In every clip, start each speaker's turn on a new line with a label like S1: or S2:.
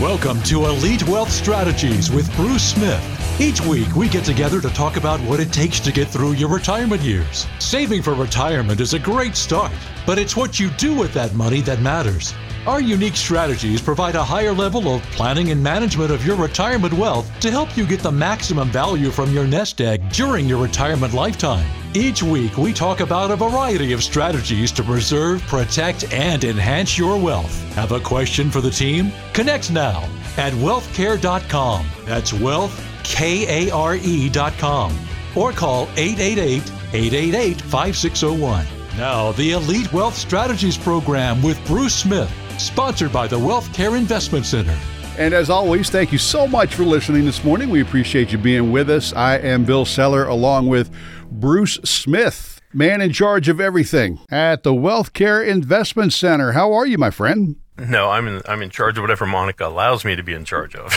S1: Welcome to Elite Wealth Strategies with Bruce Smith. Each week, we get together to talk about what it takes to get through your retirement years. Saving for retirement is a great start, but it's what you do with that money that matters. Our unique strategies provide a higher level of planning and management of your retirement wealth to help you get the maximum value from your nest egg during your retirement lifetime. Each week, we talk about a variety of strategies to preserve, protect, and enhance your wealth. Have a question for the team? Connect now at wealthkare.com. That's wealth, K A R E.com. Or call 888 888 5601. Now, the Elite Wealth Strategies Program with Bruce Smith sponsored by the Wealth Care Investment Center.
S2: And as always, thank you so much for listening this morning. We appreciate you being with us. I am Bill Seller along with Bruce Smith, man in charge of everything at the Wealth Care Investment Center. How are you, my friend?
S3: No, I'm in, I'm in charge of whatever Monica allows me to be in charge of.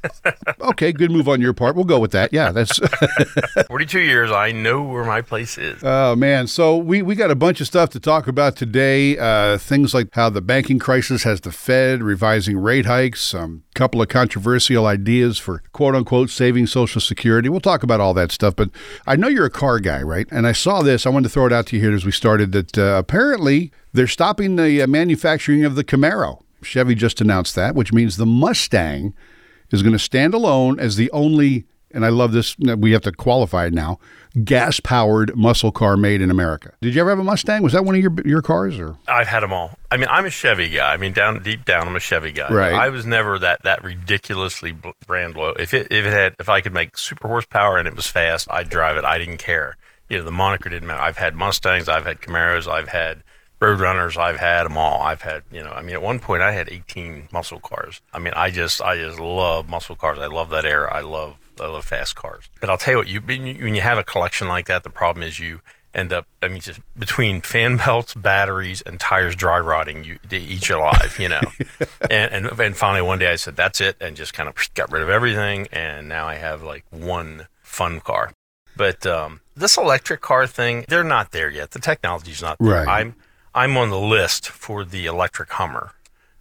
S2: okay, good move on your part. We'll go with that. Yeah, that's
S3: 42 years. I know where my place is.
S2: Oh man, so we we got a bunch of stuff to talk about today. Uh, things like how the banking crisis has the Fed revising rate hikes. A um, couple of controversial ideas for quote unquote saving Social Security. We'll talk about all that stuff. But I know you're a car guy, right? And I saw this. I wanted to throw it out to you here as we started. That uh, apparently they're stopping the uh, manufacturing of the Camaro. Chevy just announced that, which means the Mustang is going to stand alone as the only, and I love this, we have to qualify it now, gas powered muscle car made in America. Did you ever have a Mustang? Was that one of your your cars or?
S3: I've had them all. I mean, I'm a Chevy guy. I mean, down deep down, I'm a Chevy guy.
S2: Right.
S3: I was never that that ridiculously brand low. If it if it had if I could make super horsepower and it was fast, I'd drive it. I didn't care. You know, the moniker didn't matter. I've had Mustangs, I've had Camaros, I've had Roadrunners, I've had them all. I've had, you know, I mean, at one point I had 18 muscle cars. I mean, I just, I just love muscle cars. I love that era. I love, I love fast cars. But I'll tell you what, you when you have a collection like that, the problem is you end up, I mean, just between fan belts, batteries, and tires dry rotting, you they eat you alive, you know. and, and and finally one day I said that's it, and just kind of got rid of everything, and now I have like one fun car. But um, this electric car thing, they're not there yet. The technology's not there.
S2: Right.
S3: I'm I'm on the list for the electric Hummer,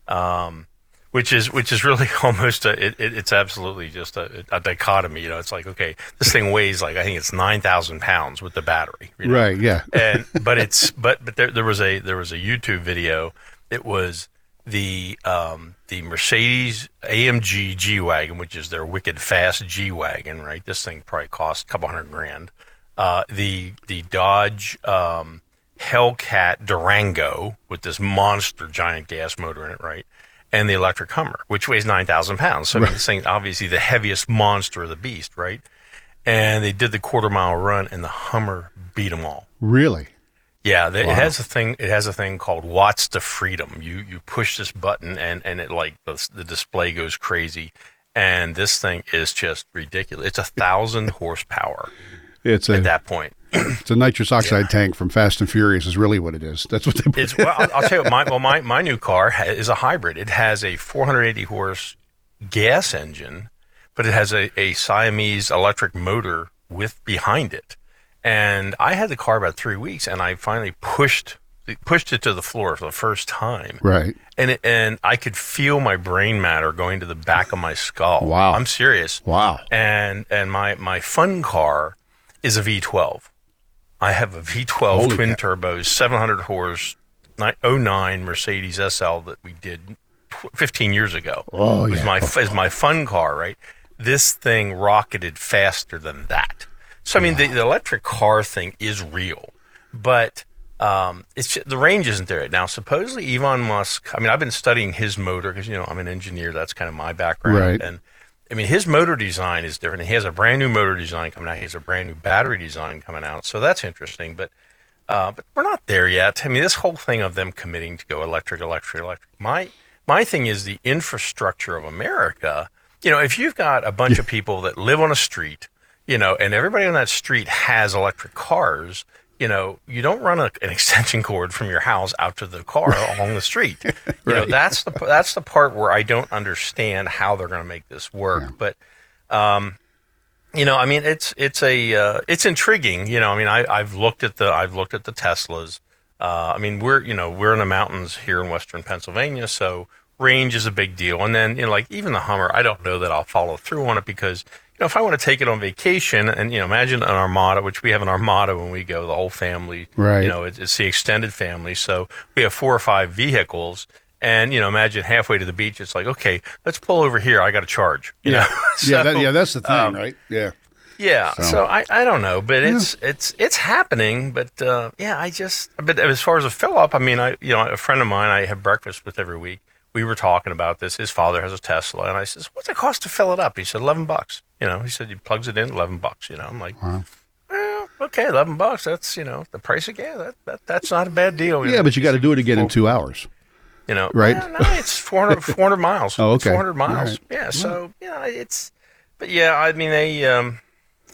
S3: um, which is which is really almost a, it, it's absolutely just a, a, dichotomy. You know, it's like okay, this thing weighs like I think it's nine thousand pounds with the battery. You know?
S2: Right. Yeah.
S3: and but it's but but there there was a there was a YouTube video. It was the um, the Mercedes AMG G wagon, which is their wicked fast G wagon. Right. This thing probably cost a couple hundred grand. Uh, the the Dodge. Um, Hellcat Durango with this monster giant gas motor in it, right? And the electric Hummer, which weighs 9,000 pounds. So, I mean, this thing, obviously the heaviest monster of the beast, right? And they did the quarter mile run, and the Hummer beat them all.
S2: Really?
S3: Yeah, wow. it has a thing. It has a thing called Watts to Freedom. You you push this button, and and it like the, the display goes crazy, and this thing is just ridiculous. It's a thousand horsepower.
S2: It's a,
S3: at that point.
S2: It's a nitrous oxide yeah. tank from Fast and Furious. Is really what it is. That's what they.
S3: It's, well, I'll, I'll, tell you. What, my well, my my new car is a hybrid. It has a 480 horse gas engine, but it has a, a Siamese electric motor with behind it. And I had the car about three weeks, and I finally pushed pushed it to the floor for the first time.
S2: Right.
S3: And it, and I could feel my brain matter going to the back of my skull.
S2: Wow.
S3: I'm serious.
S2: Wow.
S3: And and my my fun car is a V12. I have a V12 Holy twin turbo, 700 horse, 09 Mercedes SL that we did 15 years ago.
S2: Oh,
S3: it was
S2: yeah.
S3: my is my fun car, right? This thing rocketed faster than that. So I mean, wow. the, the, electric car thing is real, but um, it's the range isn't there now. Supposedly, Elon Musk. I mean, I've been studying his motor because you know I'm an engineer. That's kind of my background,
S2: right.
S3: and I mean, his motor design is different. He has a brand new motor design coming out. He has a brand new battery design coming out. So that's interesting. But uh, but we're not there yet. I mean, this whole thing of them committing to go electric, electric, electric. My my thing is the infrastructure of America. You know, if you've got a bunch of people that live on a street, you know, and everybody on that street has electric cars, you know, you don't run a, an extension cord from your house out to the car along the street. You
S2: right.
S3: know, that's the that's the part where I don't understand how they're going to make this work. Yeah. But, um, you know, I mean, it's it's a uh, it's intriguing. You know, I mean, I, I've looked at the I've looked at the Teslas. Uh, I mean, we're you know we're in the mountains here in western Pennsylvania, so range is a big deal. And then, you know, like even the Hummer, I don't know that I'll follow through on it because, know, if I want to take it on vacation and, you know, imagine an Armada, which we have an Armada when we go, the whole family,
S2: Right.
S3: you know, it's, it's the extended family. So we have four or five vehicles. And, you know, imagine halfway to the beach, it's like, okay, let's pull over here. I got to charge. You
S2: Yeah.
S3: know?
S2: yeah, that, yeah, that's the thing,
S3: um,
S2: right? Yeah.
S3: yeah,
S2: So-
S3: so, I, I don't know, but it's it's it's happening. But uh, yeah, I just but as far as a fill up, I mean, I you know a friend of mine I have breakfast with every week. We were talking about this. His father has a Tesla, and I says, "What's it cost to fill it up?" He said, 11 bucks." You know, he said he plugs it in, eleven bucks. You know, I'm like,
S2: Wow.
S3: well, okay, eleven bucks. That's you know the price of gas. That, that that's not a bad deal.
S2: Yeah, but you got to do it again in two hours.
S3: You know,
S2: Right?
S3: no, it's 400, 400 miles.
S2: Oh, okay.
S3: 400 miles.
S2: All right.
S3: Yeah. So yeah, it's, but yeah, I mean, they, um,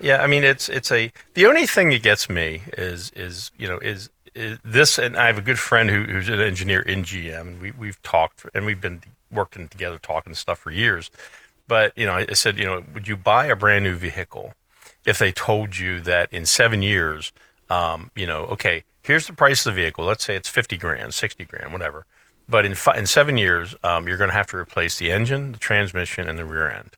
S3: yeah, I mean, it's it's a the only thing that gets me is is you know is, is this, and I have a good friend who, who's an engineer in GM, and we we've talked and we've been working together talking stuff for years. But you know, I said, you know, would you buy a brand new vehicle if they told you that in seven years, um, you know, okay, here's the price of the vehicle. Let's say it's fifty grand, sixty grand, whatever. But in fi- in seven years, um, you're going to have to replace the engine, the transmission, and the rear end.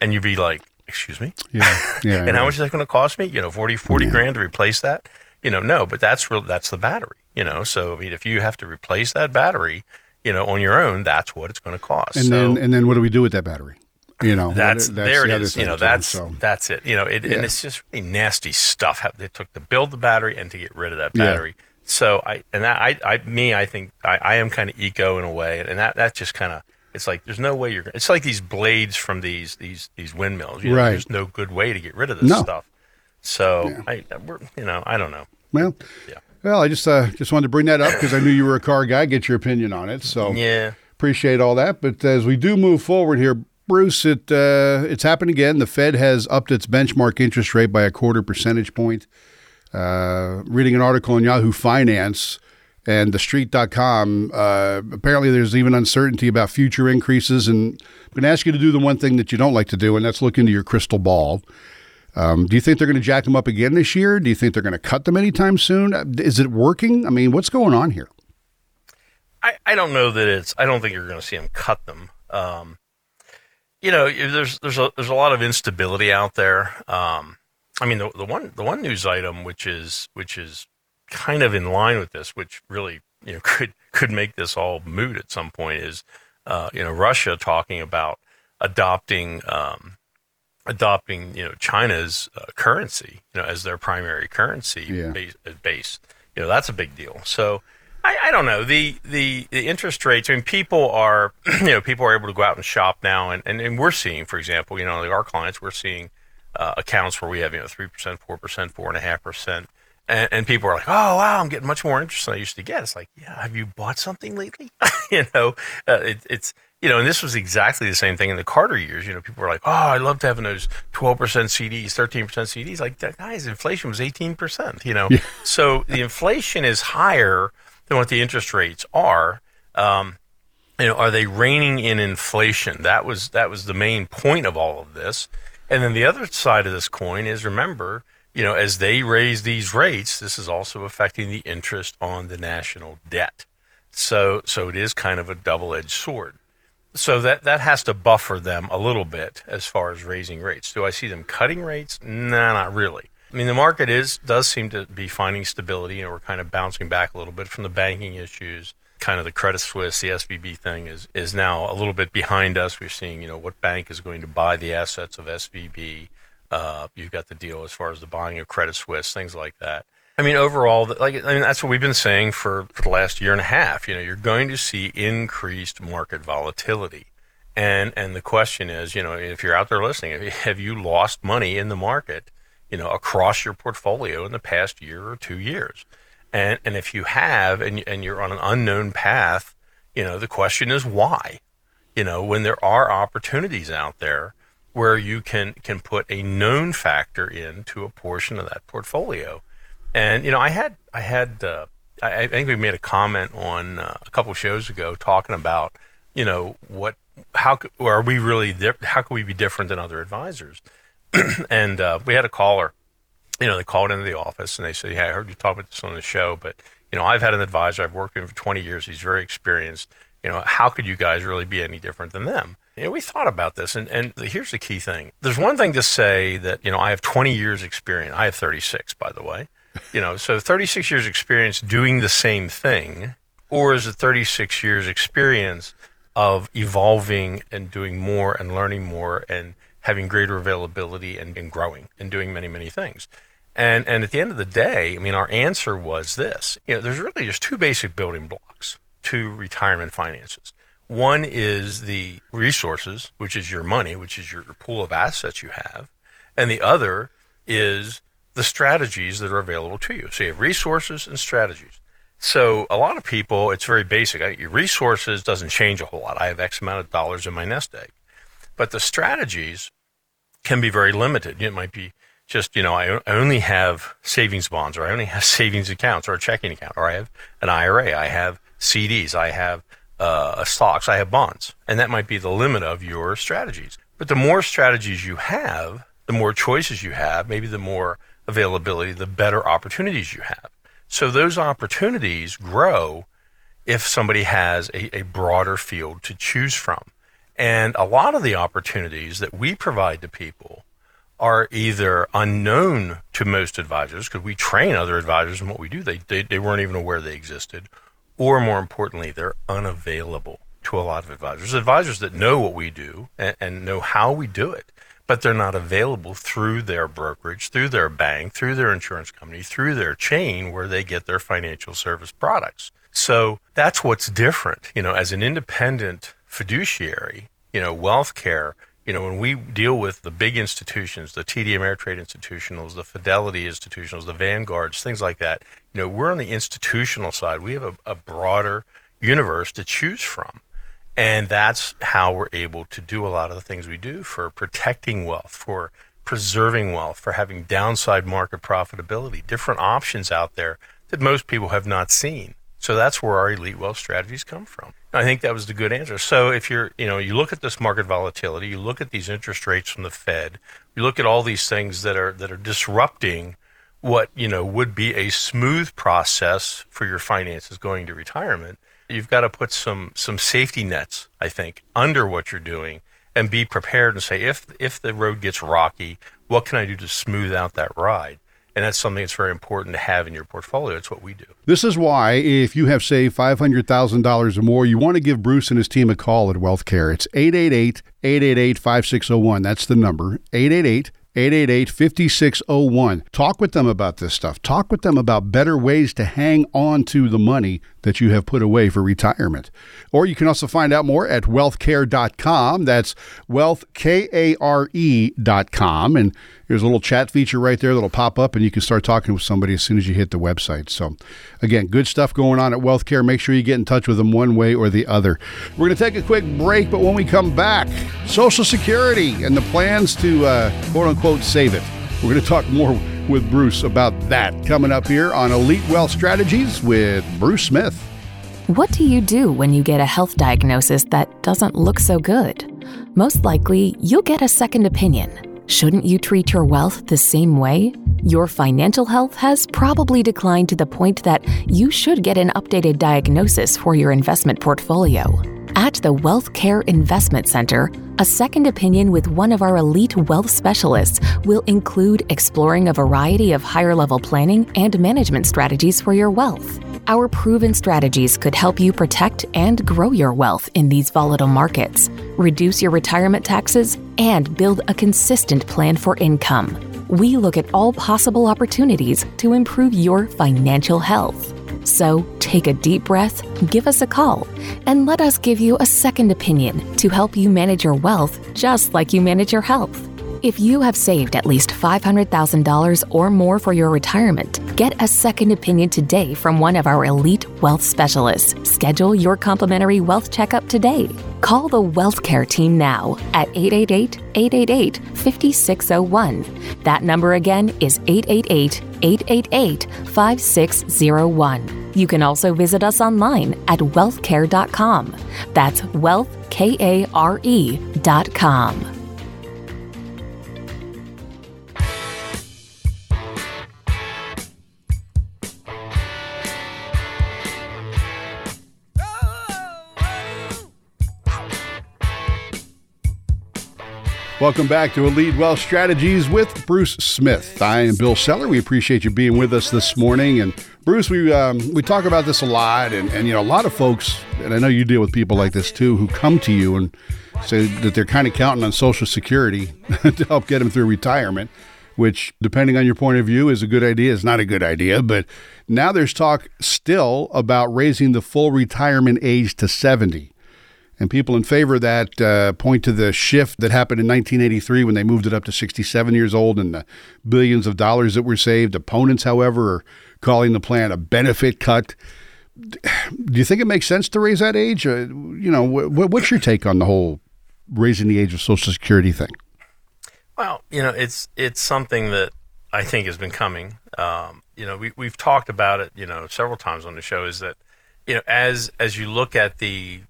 S3: And you'd be like, "Excuse me."
S2: Yeah. Yeah.
S3: and how much is that going to cost me? You know, 40, 40 grand to replace that. You know, no, but that's real. That's the battery. You know, so I mean, if you have to replace that battery, you know, on your own, that's what it's going to cost.
S2: And
S3: so,
S2: then and then what do we do with that battery? You know,
S3: that's,
S2: what-
S3: there it
S2: the other
S3: is. You know, that's
S2: so.
S3: that's it. You know, it,
S2: Yeah.
S3: and it's just really nasty stuff how they took to build the battery and to get rid of that
S2: Yeah.
S3: battery. So I and that I, I me I think I, I am kind of eco in a way, and that that just kind of it's like there's no way you're. It's like these blades from these these these windmills. You know,
S2: Right.
S3: There's no good way to get rid of this
S2: No.
S3: stuff. So I we're, you know I don't know.
S2: Well,
S3: Yeah.
S2: Well, I just uh, just wanted to bring that up because I knew you were a car guy. Get your opinion on it. So
S3: Yeah.
S2: appreciate all that. But as we do move forward here, Bruce, it uh, it's happened again. The Fed has upped its benchmark interest rate by a quarter percentage point. Uh, reading an article on Yahoo Finance and TheStreet.com, uh, apparently there's even uncertainty about future increases. And I'm going to ask you to do the one thing that you don't like to do, and that's look into your crystal ball. Um, do you think they're going to jack them up again this year? Do you think they're going to cut them anytime soon? Uh, Is it working? I mean, what's going on here?
S3: I, I don't know that it's. I don't think you're going to see them cut them. Um, you know, there's there's a there's a lot of instability out there. Um, I mean, the, the one the one news item which is which is kind of in line with this, which really you know could could make this all moot at some point, is uh, you know Russia talking about adopting um, adopting you know China's uh, currency you know as their primary currency
S2: Yeah.
S3: base, uh, base. You know that's a big deal. So I, I don't know the, the the interest rates. I mean, people are you know people are able to go out and shop now, and, and, and we're seeing, for example, you know, like our clients, we're seeing uh, accounts where we have you know three percent, four percent, four and a half percent. And, and people are like, "Oh wow, I'm getting much more interest than I used to get." It's like, yeah, have you bought something lately? you know, uh, it, it's you know, and this was exactly the same thing in the Carter years. You know, people were like, "Oh, I loved having those 12% CDs, 13% CDs." Like, guys, inflation was 18%. You know, so the inflation is higher than what the interest rates are. Um, you know, are they reining in inflation? That was that was the main point of all of this. And then the other side of this coin is remember, you know, as they raise these rates, this is also affecting the interest on the national debt. So so it is kind of a double-edged sword. So that that has to buffer them a little bit as far as raising rates. Do I see them cutting rates? Nah, not really. I mean, the market is does seem to be finding stability, and we're kind of bouncing back a little bit from the banking issues. Kind of the Credit Suisse, the SVB thing is is now a little bit behind us. We're seeing, you know, what bank is going to buy the assets of SVB. Uh, you've got the deal as far as the buying of Credit Suisse, things like that. I mean, overall, like I mean, that's what we've been saying for, for the last year and a half. You know, you're going to see increased market volatility, and and the question is, you know, if you're out there listening, have you, lost money in the market, you know, across your portfolio in the past year or two years? And and if you have, and and you're on an unknown path, you know, the question is why? You know, when there are opportunities out there where you can can put a known factor into a portion of that portfolio. And you know, I had I had uh, I, I think we made a comment on uh, a couple shows ago talking about you know what how are we really how can we be different than other advisors? and uh, we had a caller, you know, they called into the office and they said, "Yeah, I heard you talk about this on the show, but you know, I've had an advisor. I've worked with for 20 years. He's very experienced. You know, how could you guys really be any different than them? You know, we thought about this, and, and here's the key thing. There's one thing to say that, you know, I have 20 years experience. I have 36, by the way. You know, so 36 years experience doing the same thing, or is it 36 years experience of evolving and doing more and learning more and having greater availability and, and growing and doing many, many things? And, and at the end of the day, I mean, our answer was this. You know, there's really just two basic building blocks to retirement finances. One is the resources, which is your money, which is your pool of assets you have. And the other is the strategies that are available to you. So you have resources and strategies. So a lot of people, it's very basic. Your resources doesn't change a whole lot. I have X amount of dollars in my nest egg. But the strategies can be very limited. It might be just, you know, I, only have savings bonds or I only have savings accounts or a checking account or I have an IRA. I have CDs. I have uh, stocks. I have bonds. And that might be the limit of your strategies. But the more strategies you have, the more choices you have, maybe the more availability, the better opportunities you have. So those opportunities grow if somebody has a, a broader field to choose from. And a lot of the opportunities that we provide to people are either unknown to most advisors because we train other advisors in what we do. They, they, they weren't even aware they existed. Or more importantly, they're unavailable to a lot of advisors. Advisors that know what we do and, and know how we do it, but they're not available through their brokerage, through their bank, through their insurance company, through their chain where they get their financial service products. So that's what's different. You know, as an independent fiduciary, you know, wealth care you know, when we deal with the big institutions, the TD Ameritrade institutionals, the Fidelity institutionals, the Vanguards, things like that, you know, we're on the institutional side. We have a, a broader universe to choose from. And that's how we're able to do a lot of the things we do for protecting wealth, for preserving wealth, for having downside market profitability, different options out there that most people have not seen. So that's where our elite wealth strategies come from. I think that was the good answer. So if you're, you know, you look at this market volatility, you look at these interest rates from the Fed, you look at all these things that are that are disrupting what, you know, would be a smooth process for your finances going to retirement. You've got to put some some safety nets, I think, under what you're doing and be prepared and say if if the road gets rocky, what can I do to smooth out that ride? And that's something that's very important to have in your portfolio. It's what we do.
S2: This is why, if you have saved $500,000 or more, you want to give Bruce and his team a call at WealthCare. It's 888 888 5601. That's the number 888 888 5601. Talk with them about this stuff. Talk with them about better ways to hang on to the money that you have put away for retirement. Or you can also find out more at wealthkare.com. That's wealthkare.com. And there's a little chat feature right there that'll pop up, and you can start talking with somebody as soon as you hit the website. So, again, good stuff going on at WealthCare. Make sure you get in touch with them one way or the other. We're going to take a quick break, but when we come back, Social Security and the plans to uh, quote unquote save it. We're going to talk more with Bruce about that coming up here on Elite Wealth Strategies with Bruce Smith.
S4: What do you do when you get a health diagnosis that doesn't look so good? Most likely, you'll get a second opinion Shouldn't you treat your wealth the same way? Your financial health has probably declined to the point that you should get an updated diagnosis for your investment portfolio. At the Wealth Care Investment Center, a second opinion with one of our elite wealth specialists will include exploring a variety of higher level planning and management strategies for your wealth. Our proven strategies could help you protect and grow your wealth in these volatile markets, reduce your retirement taxes, and build a consistent plan for income. We look at all possible opportunities to improve your financial health. So take a deep breath, give us a call, and let us give you a second opinion to help you manage your wealth just like you manage your health. If you have saved at least $500,000 or more for your retirement, get a second opinion today from one of our elite wealth specialists. Schedule your complimentary wealth checkup today. Call the Wealth Care team now at 888 888 5601. That number again is 888 888 5601. You can also visit us online at wealthkare.com. That's wealthkare.com.
S2: Welcome back to Elite Wealth Strategies with Bruce Smith. I am Bill Seller. We appreciate you being with us this morning. And Bruce, we um, we talk about this a lot, and, and you know a lot of folks, and I know you deal with people like this too, who come to you and say that they're kind of counting on Social Security to help get them through retirement. Which, depending on your point of view, is a good idea. Is not a good idea, but now there's talk still about raising the full retirement age to 70. And people in favor of that uh, point to the shift that happened in 1983 when they moved it up to 67 years old and the billions of dollars that were saved. Opponents, however, are calling the plan a benefit cut. Do you think it makes sense to raise that age? Uh, you know, wh- what's your take on the whole raising the age of Social Security thing?
S3: Well, you know, it's it's something that I think has been coming. Um, you know, we we've talked about it, you know, several times on the show. Is that you know, as as you look at the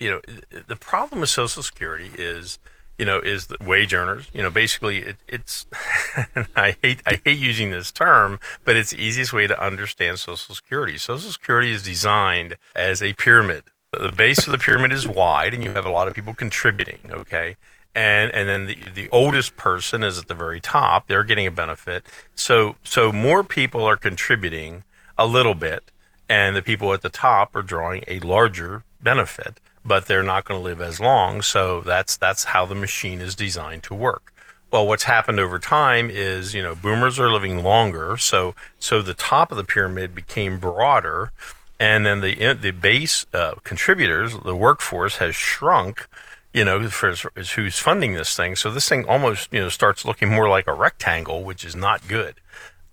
S3: you know, the problem with Social Security is, you know, is the wage earners. You know, basically, it, it's. I hate I hate using this term, but it's the easiest way to understand Social Security. Social Security is designed as a pyramid. The base of the pyramid is wide, and you have a lot of people contributing. Okay, and and then the the oldest person is at the very top. They're getting a benefit. So so more people are contributing a little bit, and the people at the top are drawing a larger benefit but they're not going to live as long. So that's that's how the machine is designed to work. Well, what's happened over time is you know boomers are living longer, so so the top of the pyramid became broader, and then the the base uh, contributors, the workforce, has shrunk. You know, for who's funding this thing. So this thing almost you know starts looking more like a rectangle, which is not good.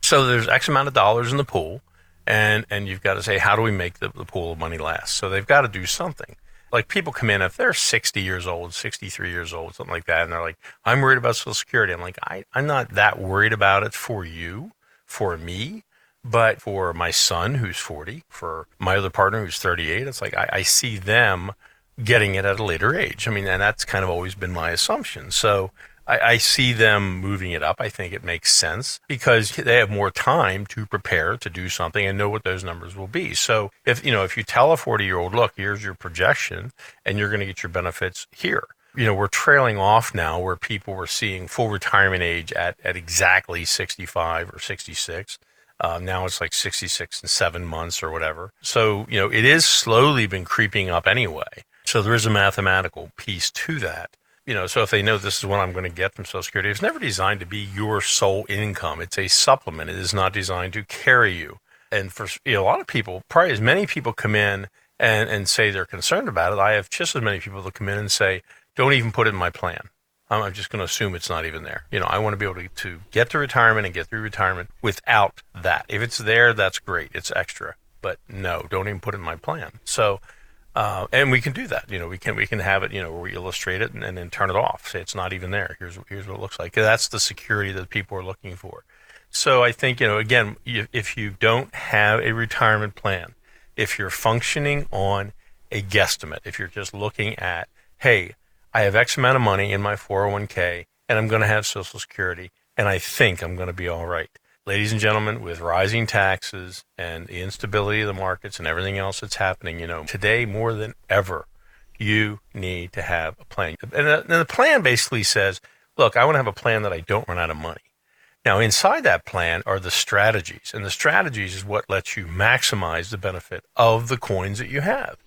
S3: So there's X amount of dollars in the pool, and and you've got to say how do we make the, the pool of money last? So they've got to do something like people come in if they're 60 years old 63 years old something like that and they're like i'm worried about social security. I'm like I, i'm not that worried about it for you for me but for my son who's 40 for my other partner who's 38 it's like I, I see them getting it at a later age. I mean and that's kind of always been my assumption. So I, I, see them moving it up. I think it makes sense because they have more time to prepare to do something and know what those numbers will be. So if you know, if you tell a 40 year old, look, here's your projection, and you're going to get your benefits here. You know, we're trailing off now where people were seeing full retirement age at, at exactly 65 or 66. Uh, now it's like 66 and seven months or whatever. So, you know, it is slowly been creeping up anyway. So there is a mathematical piece to that you know, so if they know this is what I'm going to get from Social Security, it's never designed to be your sole income. It's a supplement. It is not designed to carry you. And for you know, a lot of people, probably as many people come in and, and say they're concerned about it, I have just as many people that come in and say, don't even put it in my plan. I'm just going to assume it's not even there. You know, I want to be able to, to get to retirement and get through retirement without that. If it's there, that's great. It's extra. But no, don't even put it in my plan. So uh, and we can do that. You know, we can we can have it. You know, where we illustrate it and, and, then turn it off. Say it's not even there. Here's here's what it looks like. That's the security that people are looking for. So I think you know again, if you don't have a retirement plan, if you're functioning on a guesstimate, if you're just looking at, hey, I have X amount of money in my 401k and I'm going to have Social Security and I think I'm going to be all right ladies and gentlemen, with rising taxes and the instability of the markets and everything else that's happening, you know, today more than ever, you need to have a plan. And the, and the plan basically says, look, I want to have a plan that I don't run out of money. Now, inside that plan are the strategies, and the strategies is what lets you maximize the benefit of the coins that you have.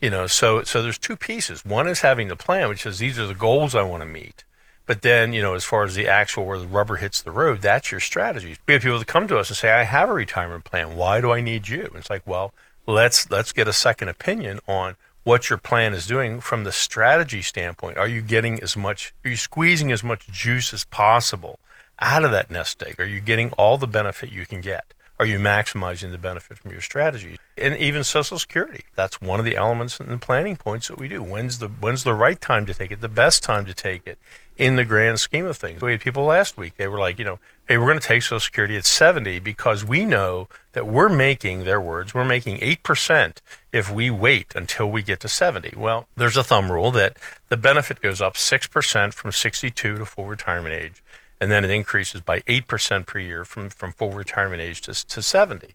S3: You know, so so there's two pieces. One is having the plan, which says these are the goals I want to meet. But then, you know, as far as the actual where the rubber hits the road, that's your strategy. We have people that come to us and say, "I have a retirement plan. Why do I need you?" And it's like, well, let's let's get a second opinion on what your plan is doing from the strategy standpoint. Are you getting as much? Are you squeezing as much juice as possible out of that nest egg? Are you getting all the benefit you can get? Are you maximizing the benefit from your strategy? And even Social Security, that's one of the elements and the planning points that we do. When's the when's the right time to take it? The best time to take it? in the grand scheme of things. We had people last week, they were like, you know, hey, we're going to take Social Security at 70 because we know that we're making, their words, we're making 8% if we wait until we get to 70. Well, there's a thumb rule that the benefit goes up 6% from 62 to full retirement age, and then it increases by 8% per year from, from full retirement age to, to 70.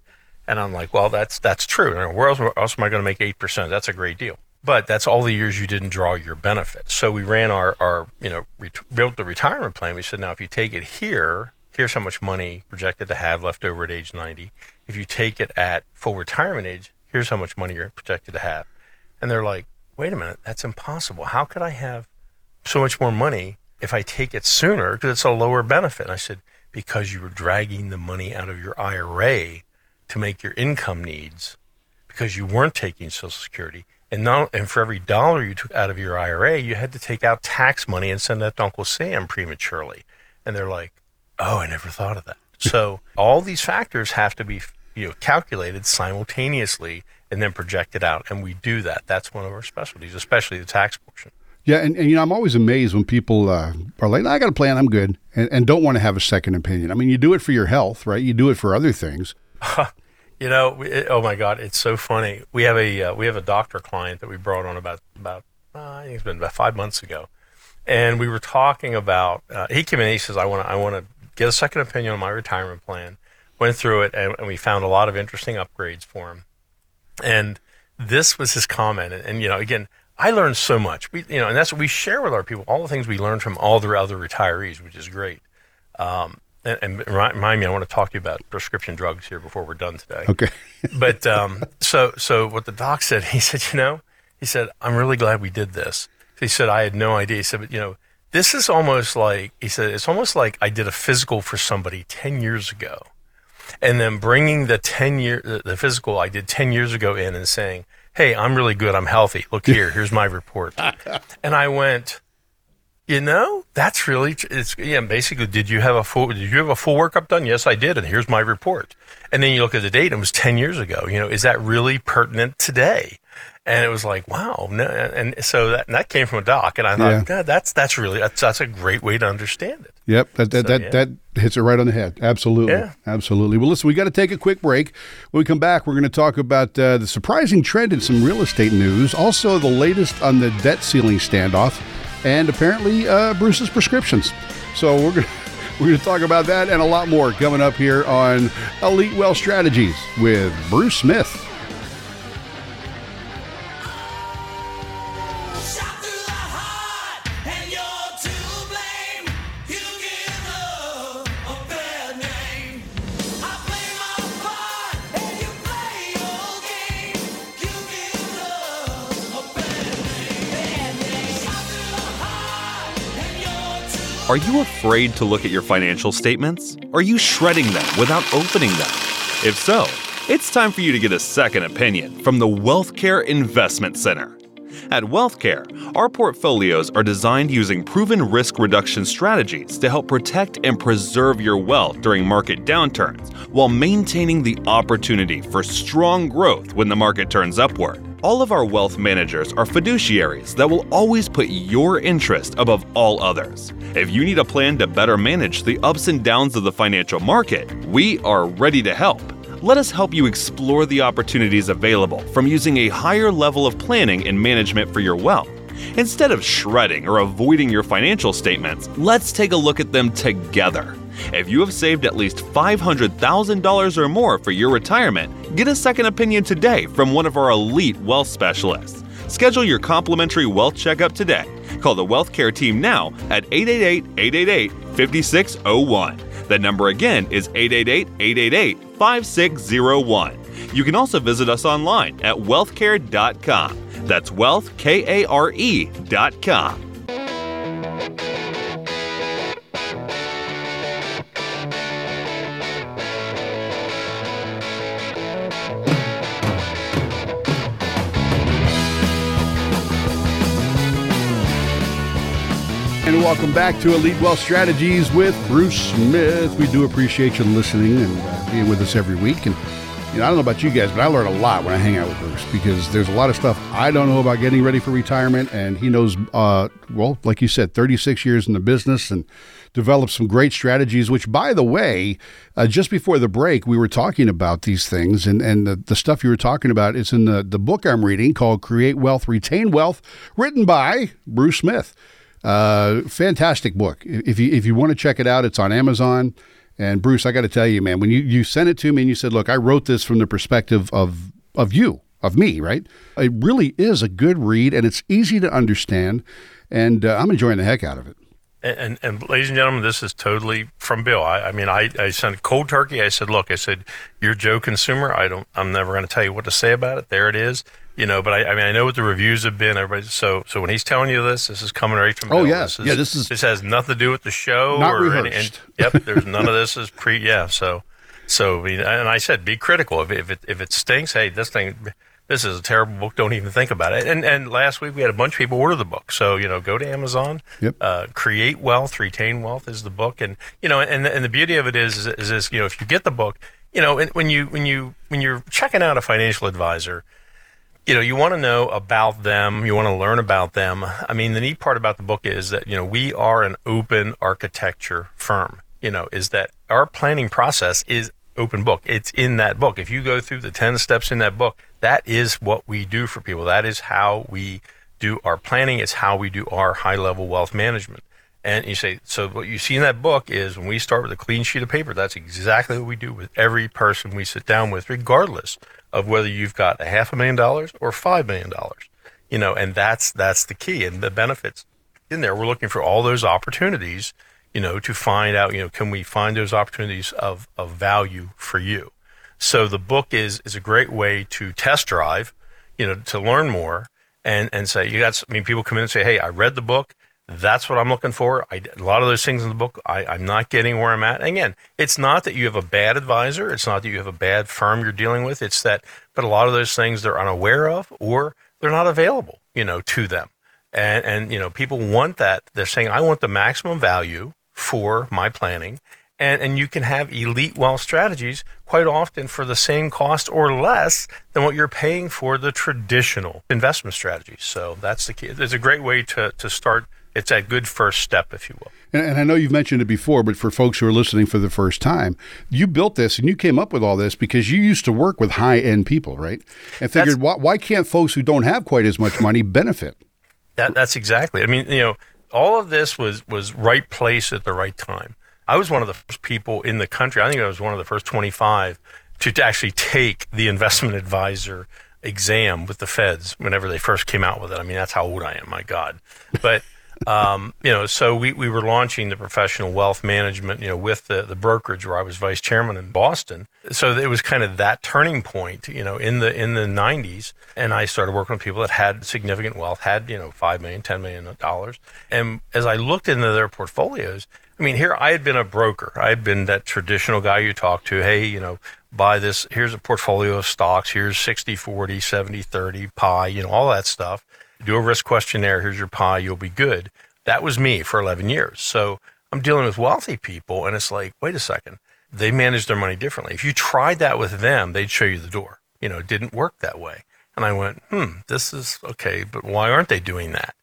S3: And I'm like, well, that's that's true. Where else, where else am I going to make 8%? That's a great deal. but that's all the years you didn't draw your benefit. So we ran our, our you know, ret- built the retirement plan. We said, now if you take it here, here's how much money projected to have left over at age 90. If you take it at full retirement age, here's how much money you're projected to have. And they're like, wait a minute, that's impossible. How could I have so much more money if I take it sooner? Because it's a lower benefit. And I said, because you were dragging the money out of your IRA to make your income needs because you weren't taking Social Security. And, not, and for every dollar you took out of your IRA, you had to take out tax money and send that to Uncle Sam prematurely. And they're like, oh, I never thought of that. So all these factors have to be you know, calculated simultaneously and then projected out. And we do that. That's one of our specialties, especially the tax portion.
S2: Yeah, and, and you know, I'm always amazed when people uh, are like, I got a plan, I'm good, and, and don't want to have a second opinion. I mean, you do it for your health, right? You do it for other things.
S3: you know, it, oh my God, it's so funny. We have a uh, we have a doctor client that we brought on about about uh, I think it's been about five months ago, and we were talking about. Uh, he came in, he says, I want I want to get a second opinion on my retirement plan. Went through it, and, and we found a lot of interesting upgrades for him. And this was his comment, and, and you know, again, I learned so much. We, you know, and that's what we share with our people. All the things we learned from all the other retirees, which is great. Um, and, and, remind me, I want to talk to you about prescription drugs here before we're done today.
S2: Okay.
S3: but um, so, so what the doc said, he said, you know, he said, I'm really glad we did this. He said, I had no idea. He said, but you know, this is almost like he said, it's almost like I did a physical for somebody ten years ago, and then bringing the ten year the, the physical I did ten years ago in and saying hey, I'm really good. I'm healthy. Look here. Here's my report. and I went, you know, that's really, it's, yeah, basically, did you have a full, did you have a full workup done? Yes, I did. And here's my report. And then you look at the date, it was 10 years ago. You know, is that really pertinent today? And it was like, wow. No, and so that, and that came from a doc. And I thought, yeah. God, that's, that's really, that's, that's a great way to understand it.
S2: Yep. That, that, so, that, yeah. that hits it right on the head. Absolutely. Yeah. Absolutely. Well, listen, we got to take a quick break. When we come back, we're going to talk about uh, the surprising trend in some real estate news, also the latest on the debt ceiling standoff, and apparently uh, Bruce's prescriptions. So we're going. We're going to talk about that and a lot more coming up here on Elite Wealth Strategies with Bruce Smith.
S5: Are you afraid to look at your financial statements? Are you shredding them without opening them? If so, it's time for you to get a second opinion from the WealthCare Investment Center. At WealthCare, our portfolios are designed using proven risk reduction strategies to help protect and preserve your wealth during market downturns while maintaining the opportunity for strong growth when the market turns upward. All of our wealth managers are fiduciaries that will always put your interest above all others. If you need a plan to better manage the ups and downs of the financial market, we are ready to help. Let us help you explore the opportunities available from using a higher level of planning and management for your wealth. Instead of shredding or avoiding your financial statements, let's take a look at them together. If you have saved at least $500,000 or more for your retirement, get a second opinion today from one of our elite wealth specialists. Schedule your complimentary wealth checkup today. Call the Wealth Care team now at 888 888 5601. The number again is 888 888 5601. You can also visit us online at wealthkare.com. That's wealthkare.com.
S2: And welcome back to Elite Wealth Strategies with Bruce Smith. We do appreciate you listening and uh, being with us every week. And you know, I don't know about you guys, but I learn a lot when I hang out with Bruce because there's a lot of stuff I don't know about getting ready for retirement, and he knows, uh, well, like you said, 36 years in the business and developed some great strategies. Which, by the way, uh, just before the break, we were talking about these things, and and the, the stuff you were talking about is in the the book I'm reading called "Create Wealth, Retain Wealth," written by Bruce Smith. Uh, fantastic book. If you if you want to check it out, it's on Amazon. And Bruce, I got to tell you, man, when you, you sent it to me and you said, "Look, I wrote this from the perspective of of you, of me, right? It really is a good read and it's easy to understand. And uh, I'm enjoying the heck out of it.
S3: And, and, and, ladies and gentlemen, this is totally from Bill. I, I mean, I, I sent cold turkey. I said, look, I said, you're Joe consumer. I don't, I'm never going to tell you what to say about it. There it is. You know, but I, I mean, I know what the reviews have been. Everybody, so, so when he's telling you this, this is coming right from.
S2: Oh
S3: Bill.
S2: yes,
S3: this is,
S2: yeah. This is
S3: this has nothing to do with the show
S2: not
S3: or
S2: rehearsed.
S3: Any, and, yep, there's none of this is pre. Yeah, so, so and I said, be critical. If if it if it stinks, hey, this thing this is a terrible book. Don't even think about it. And and last week we had a bunch of people order the book. So you know, go to Amazon.
S2: Yep.
S3: Uh, Create Wealth, Retain Wealth is the book, and you know, and and the beauty of it is is, is this, you know, if you get the book, you know, when you when you when you're checking out a financial advisor. You know, you want to know about them. You want to learn about them. I mean, the neat part about the book is that, you know, we are an open architecture firm. You know, is that our planning process is open book. It's in that book. If you go through the 10 steps in that book, that is what we do for people. That is how we do our planning. It's how we do our high level wealth management. And you say, so what you see in that book is when we start with a clean sheet of paper, that's exactly what we do with every person we sit down with, regardless of whether you've got a half a million dollars or five million dollars. You know, and that's that's the key and the benefits in there. We're looking for all those opportunities you know, to find out, you know, can we find those opportunities of, of value for you? So the book is, is a great way to test drive, you know, to learn more and, and say, you got, I mean, people come in and say, Hey, I read the book. That's what I'm looking for. I, a lot of those things in the book, I, I'm not getting where I'm at. And again, it's not that you have a bad advisor. It's not that you have a bad firm you're dealing with. It's that, but a lot of those things they're unaware of or they're not available, you know, to them. And, and, you know, people want that. They're saying, I want the maximum value for my planning. And, and you can have elite wealth strategies quite often for the same cost or less than what you're paying for the traditional investment strategies. So that's the key. It's a great way to, to start. It's a good first step, if you will.
S2: And, and I know you've mentioned it before, but for folks who are listening for the first time, you built this and you came up with all this because you used to work with high end people, right? And figured, why, why can't folks who don't have quite as much money benefit?
S3: That, that's exactly. I mean, you know, all of this was was right place at the right time. I was one of the first people in the country. I think I was one of the first 25 to actually take the investment advisor exam with the feds whenever they first came out with it. I mean, that's how old I am. My God, but. Um, you know, so we, we were launching the professional wealth management, you know, with the, the brokerage where I was vice chairman in Boston. So it was kind of that turning point, you know, in the in the 90s. And I started working with people that had significant wealth, had you know five million, ten million dollars. And as I looked into their portfolios, I mean, here I had been a broker. I had been that traditional guy you talk to. Hey, you know, buy this. Here's a portfolio of stocks. Here's 60, 40, 70, 30, pie, you know, all that stuff do a risk questionnaire. Here's your pie. You'll be good. That was me for 11 years. So I'm dealing with wealthy people, and it's like, wait a second. They manage their money differently. If you tried that with them, they'd show you the door. You know, it didn't work that way. And I went, hmm, this is okay, but why aren't they doing that?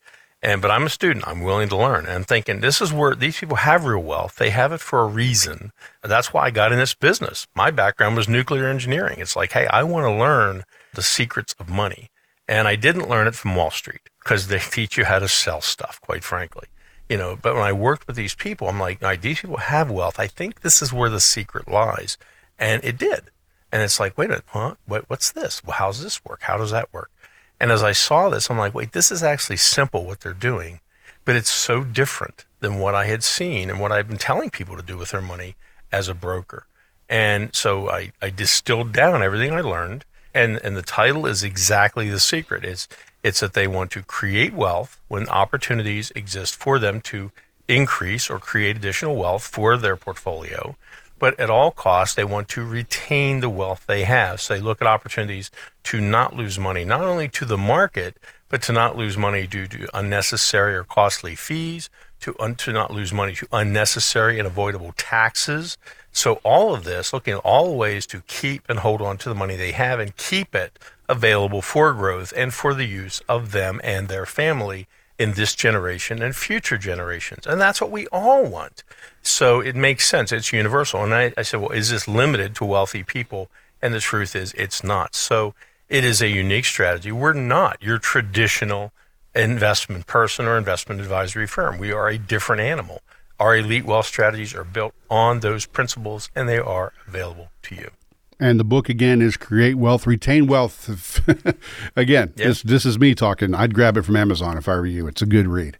S3: And but I'm a student. I'm willing to learn. And I'm thinking this is where these people have real wealth. They have it for a reason. That's why I got in this business. My background was nuclear engineering. It's like, hey, I want to learn the secrets of money. And I didn't learn it from Wall Street because they teach you how to sell stuff, quite frankly. You know, but when I worked with these people, I'm like, these people have wealth. I think this is where the secret lies. And it did. And it's like, wait a minute, huh? What, what's this? Well, how's this work? How does that work? And as I saw this, I'm like, wait, this is actually simple what they're doing, but it's so different than what I had seen and what I've been telling people to do with their money as a broker. And so I, I distilled down everything I learned and and the title is exactly the secret. It's it's that they want to create wealth when opportunities exist for them to increase or create additional wealth for their portfolio. But at all costs, they want to retain the wealth they have. So they look at opportunities to not lose money, not only to the market, but to not lose money due to unnecessary or costly fees, to, un- to not lose money to unnecessary and avoidable taxes, so all of this, looking at all ways to keep and hold on to the money they have and keep it available for growth and for the use of them and their family in this generation and future generations. And that's what we all want. So it makes sense. It's universal. And I, I said, well, is this limited to wealthy people? And the truth is it's not. So it is a unique strategy. We're not your traditional investment person or investment advisory firm. We are a different animal. Our elite wealth strategies are built on those principles and they are available to you.
S2: And the book again is Create Wealth, Retain Wealth. again, yep. this this is me talking. I'd grab it from Amazon if I were you. It's a good read.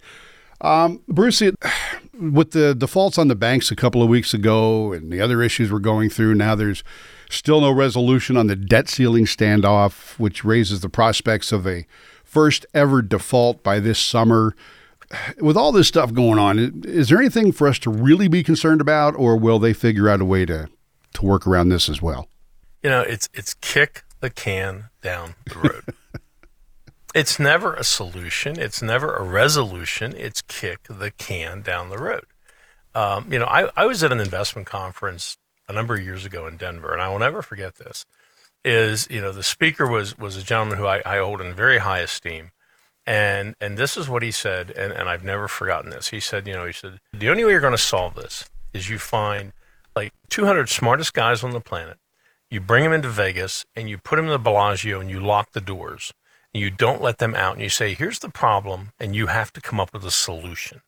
S2: Um, Bruce, it, with the defaults on the banks a couple of weeks ago and the other issues we're going through, now there's still no resolution on the debt ceiling standoff, which raises the prospects of a first ever default by this summer. With all this stuff going on, is there anything for us to really be concerned about, or will they figure out a way to, to work around this as well?
S3: You know, it's it's kick the can down the road. it's never a solution. It's never a resolution. It's kick the can down the road. Um, you know, I, I was at an investment conference a number of years ago in Denver, and I will never forget this. Is you know the speaker was was a gentleman who I, I hold in very high esteem, and and this is what he said, and, and I've never forgotten this. He said, you know, he said the only way you're going to solve this is you find like 200 smartest guys on the planet you bring them into Vegas and you put them in the Bellagio and you lock the doors. And you don't let them out and you say, here's the problem, and you have to come up with a solution.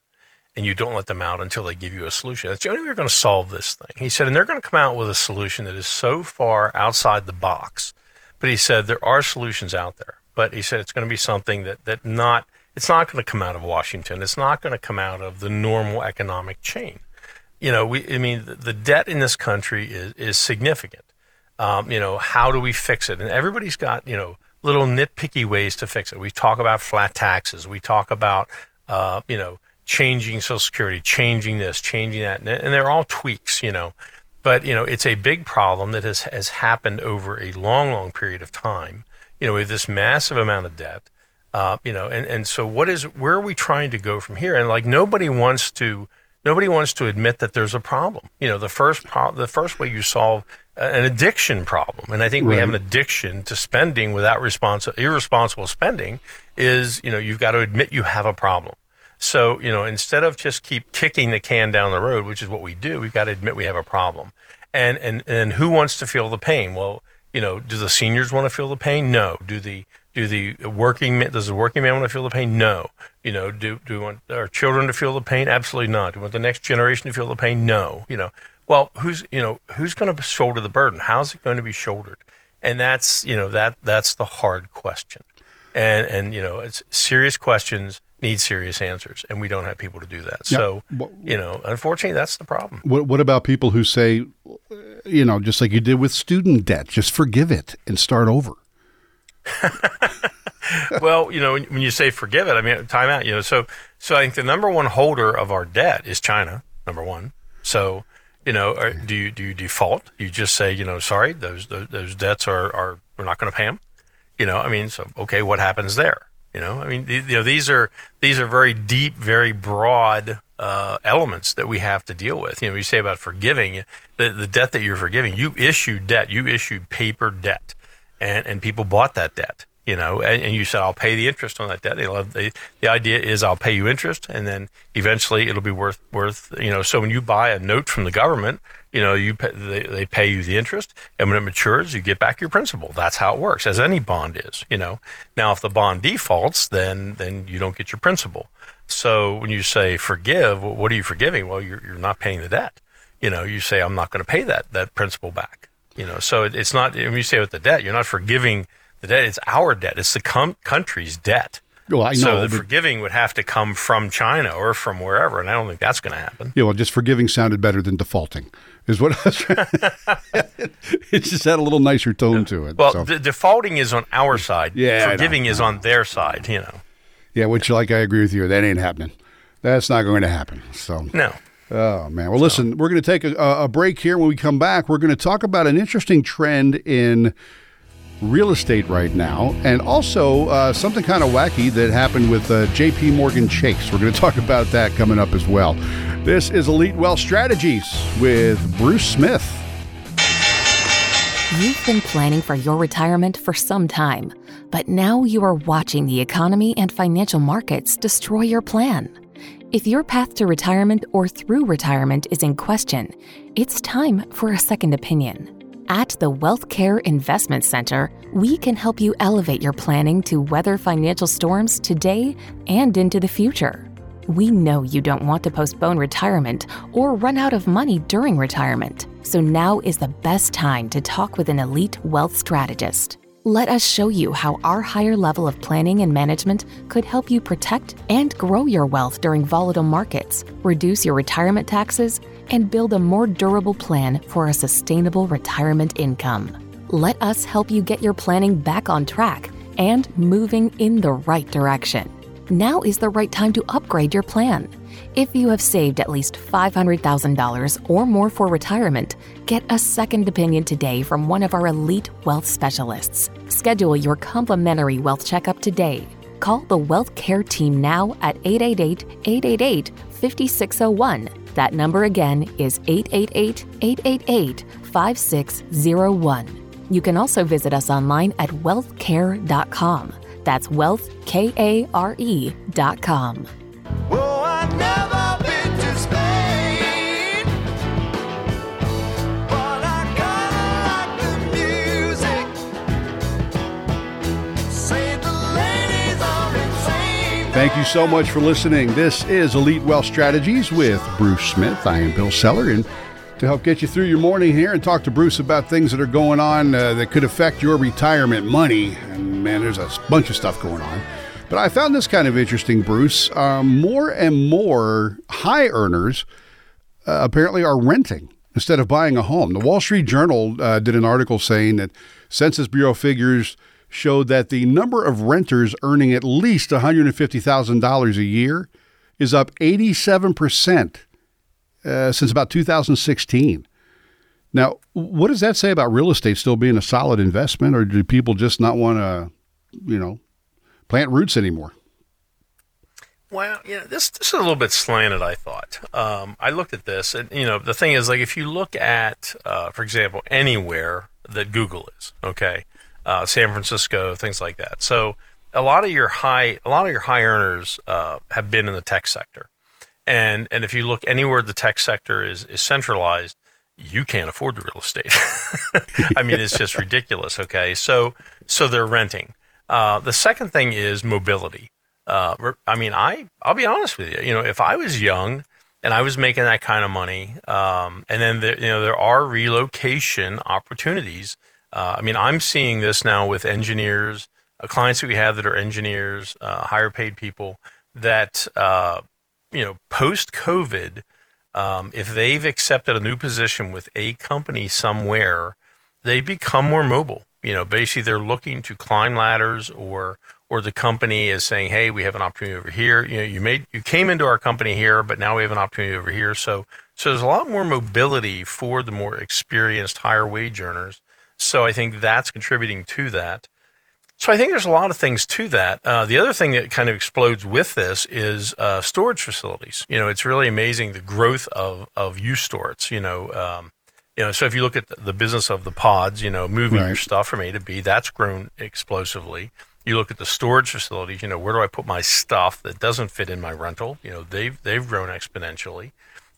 S3: And you don't let them out until they give you a solution. That's the only way you're going to solve this thing. He said, and they're going to come out with a solution that is so far outside the box. But he said, there are solutions out there. But he said, it's going to be something that, that not, it's not going to come out of Washington. It's not going to come out of the normal economic chain. You know, we, I mean, the, debt in this country is, is significant um, you know, how do we fix it? And everybody's got, you know, little nitpicky ways to fix it. We talk about flat taxes. We talk about, uh, you know, changing Social Security, changing this, changing that. And they're all tweaks, you know. But, you know, it's a big problem that has, has happened over a long, long period of time, you know, with this massive amount of debt. Uh, you know, and, and so what is, where are we trying to go from here? And like nobody wants to, nobody wants to admit that there's a problem. You know, the first, pro- the first way you solve an addiction problem. And I think right. we have an addiction to spending without responsible, irresponsible spending is, you know, you've got to admit you have a problem. So, you know, instead of just keep kicking the can down the road, which is what we do, we've got to admit we have a problem. And, and, and who wants to feel the pain? Well, you know, do the seniors want to feel the pain? No. Do the, do the working man, does the working man want to feel the pain? No. You know, do, do we want our children to feel the pain? Absolutely not. Do we want the next generation to feel the pain? No. You know, well, who's you know who's going to shoulder the burden? How's it going to be shouldered? And that's you know that that's the hard question. And and you know it's serious questions need serious answers, and we don't have people to do that. Yeah. So you know, unfortunately, that's the problem.
S2: What what about people who say, you know, just like you did with student debt, just forgive it and start over?
S3: well, you know, when you say forgive it, I mean time out. You know, so so I think the number one holder of our debt is China. Number one. So you know, are, do you do you default? You just say, you know, sorry, those those, those debts are are we're not going to pay them. You know, I mean, so okay, what happens there? You know, I mean, you know, these are these are very deep, very broad uh, elements that we have to deal with. You know, you say about forgiving the the debt that you're forgiving. You issued debt. You issued paper debt, and and people bought that debt you know, and, and, you said I'll pay the interest on that debt. the, the idea is I'll pay you interest, and then eventually it'll be worth worth you know. So when you buy a note from the government, you know, you pay, they, they pay you the interest, and when it matures, you get back your principal. That's how it works, as any bond is. You know, now if the bond defaults, then then you don't get your principal. So when you say forgive, what are you forgiving? Well, you're you're not paying the debt. You know, you say I'm not going to pay that that principal back. You know, so it, it's not when you say with the debt, you're not forgiving the debt. It's our debt. It's the com- country's debt.
S2: Well, I know.
S3: So the forgiving would have to come from China or from wherever, and I don't think that's going to happen.
S2: Yeah, well, just forgiving sounded better than defaulting, is what I was trying. it just had a little nicer tone to it.
S3: Well, so. the defaulting is on our side. Yeah, forgiving is on their side. You know.
S2: Yeah, which, like, I agree with you. That ain't happening. That's not going to happen. So
S3: no.
S2: Oh man! Well, so. listen, we're going to take a, a break here. When we come back, we're going to talk about an interesting trend in real estate right now, and also uh, something kind of wacky that happened with uh, J.P. Morgan Chase. We're going to talk about that coming up as well. This is Elite Wealth Strategies with Bruce Smith.
S4: You've been planning for your retirement for some time, but now you are watching the economy and financial markets destroy your plan. If your path to retirement or through retirement is in question, it's time for a second opinion. At the WealthCare Investment Center, we can help you elevate your planning to weather financial storms today and into the future. We know you don't want to postpone retirement or run out of money during retirement, so now is the best time to talk with an elite wealth strategist. Let us show you how our higher level of planning and management could help you protect and grow your wealth during volatile markets, reduce your retirement taxes, and build a more durable plan for a sustainable retirement income. Let us help you get your planning back on track and moving in the right direction. Now is the right time to upgrade your plan. If you have saved at least $500,000 or more for retirement, get a second opinion today from one of our elite wealth specialists. Schedule your complimentary wealth checkup today. Call the Wealth Care Team now at 888 888 5601. That number again is 888 888 5601. You can also visit us online at wealthkare.com. That's.
S6: Oh, I've
S2: Thank you so much for listening. This is Elite Wealth Strategies with Bruce Smith. I am Bill Seller, and to help get you through your morning here and talk to Bruce about things that are going on uh, that could affect your retirement money. And man, there's a bunch of stuff going on. But I found this kind of interesting, Bruce. Um, more and more high earners uh, apparently are renting instead of buying a home. The Wall Street Journal uh, did an article saying that Census Bureau figures showed that the number of renters earning at least $150,000 a year is up 87% uh, since about 2016. Now, what does that say about real estate still being a solid investment, or do people just not want to, you know, plant roots anymore?
S3: Well, you know, this this is a little bit slanted. I thought. Um, I looked at this, and you know, the thing is, like, if you look at, uh, for example, anywhere that Google is, okay, uh, San Francisco, things like that. So, a lot of your high, a lot of your high earners uh, have been in the tech sector, and and if you look anywhere the tech sector is is centralized, you can't afford the real estate. I mean, it's just ridiculous. Okay, so so they're renting. Uh, the second thing is mobility. Uh, I mean, I I'll be honest with you. You know, if I was young and I was making that kind of money, um, and then there, you know there are relocation opportunities. Uh, I mean, I'm seeing this now with engineers, uh, clients that we have that are engineers, uh, higher paid people that uh, you know post COVID, um, if they've accepted a new position with a company somewhere, they become more mobile. You know, basically they're looking to climb ladders or or the company is saying, "Hey, we have an opportunity over here. You know, you made you came into our company here, but now we have an opportunity over here." So, so there's a lot more mobility for the more experienced, higher wage earners. So I think that's contributing to that. So I think there's a lot of things to that. Uh, the other thing that kind of explodes with this is uh, storage facilities. You know, it's really amazing the growth of of U storage. You know, um, you know. So if you look at the, business of the pods, you know, moving your stuff from A to B, that's grown explosively. You look at the storage facilities. You know, where do I put my stuff that doesn't fit in my rental? You know, they've they've grown exponentially,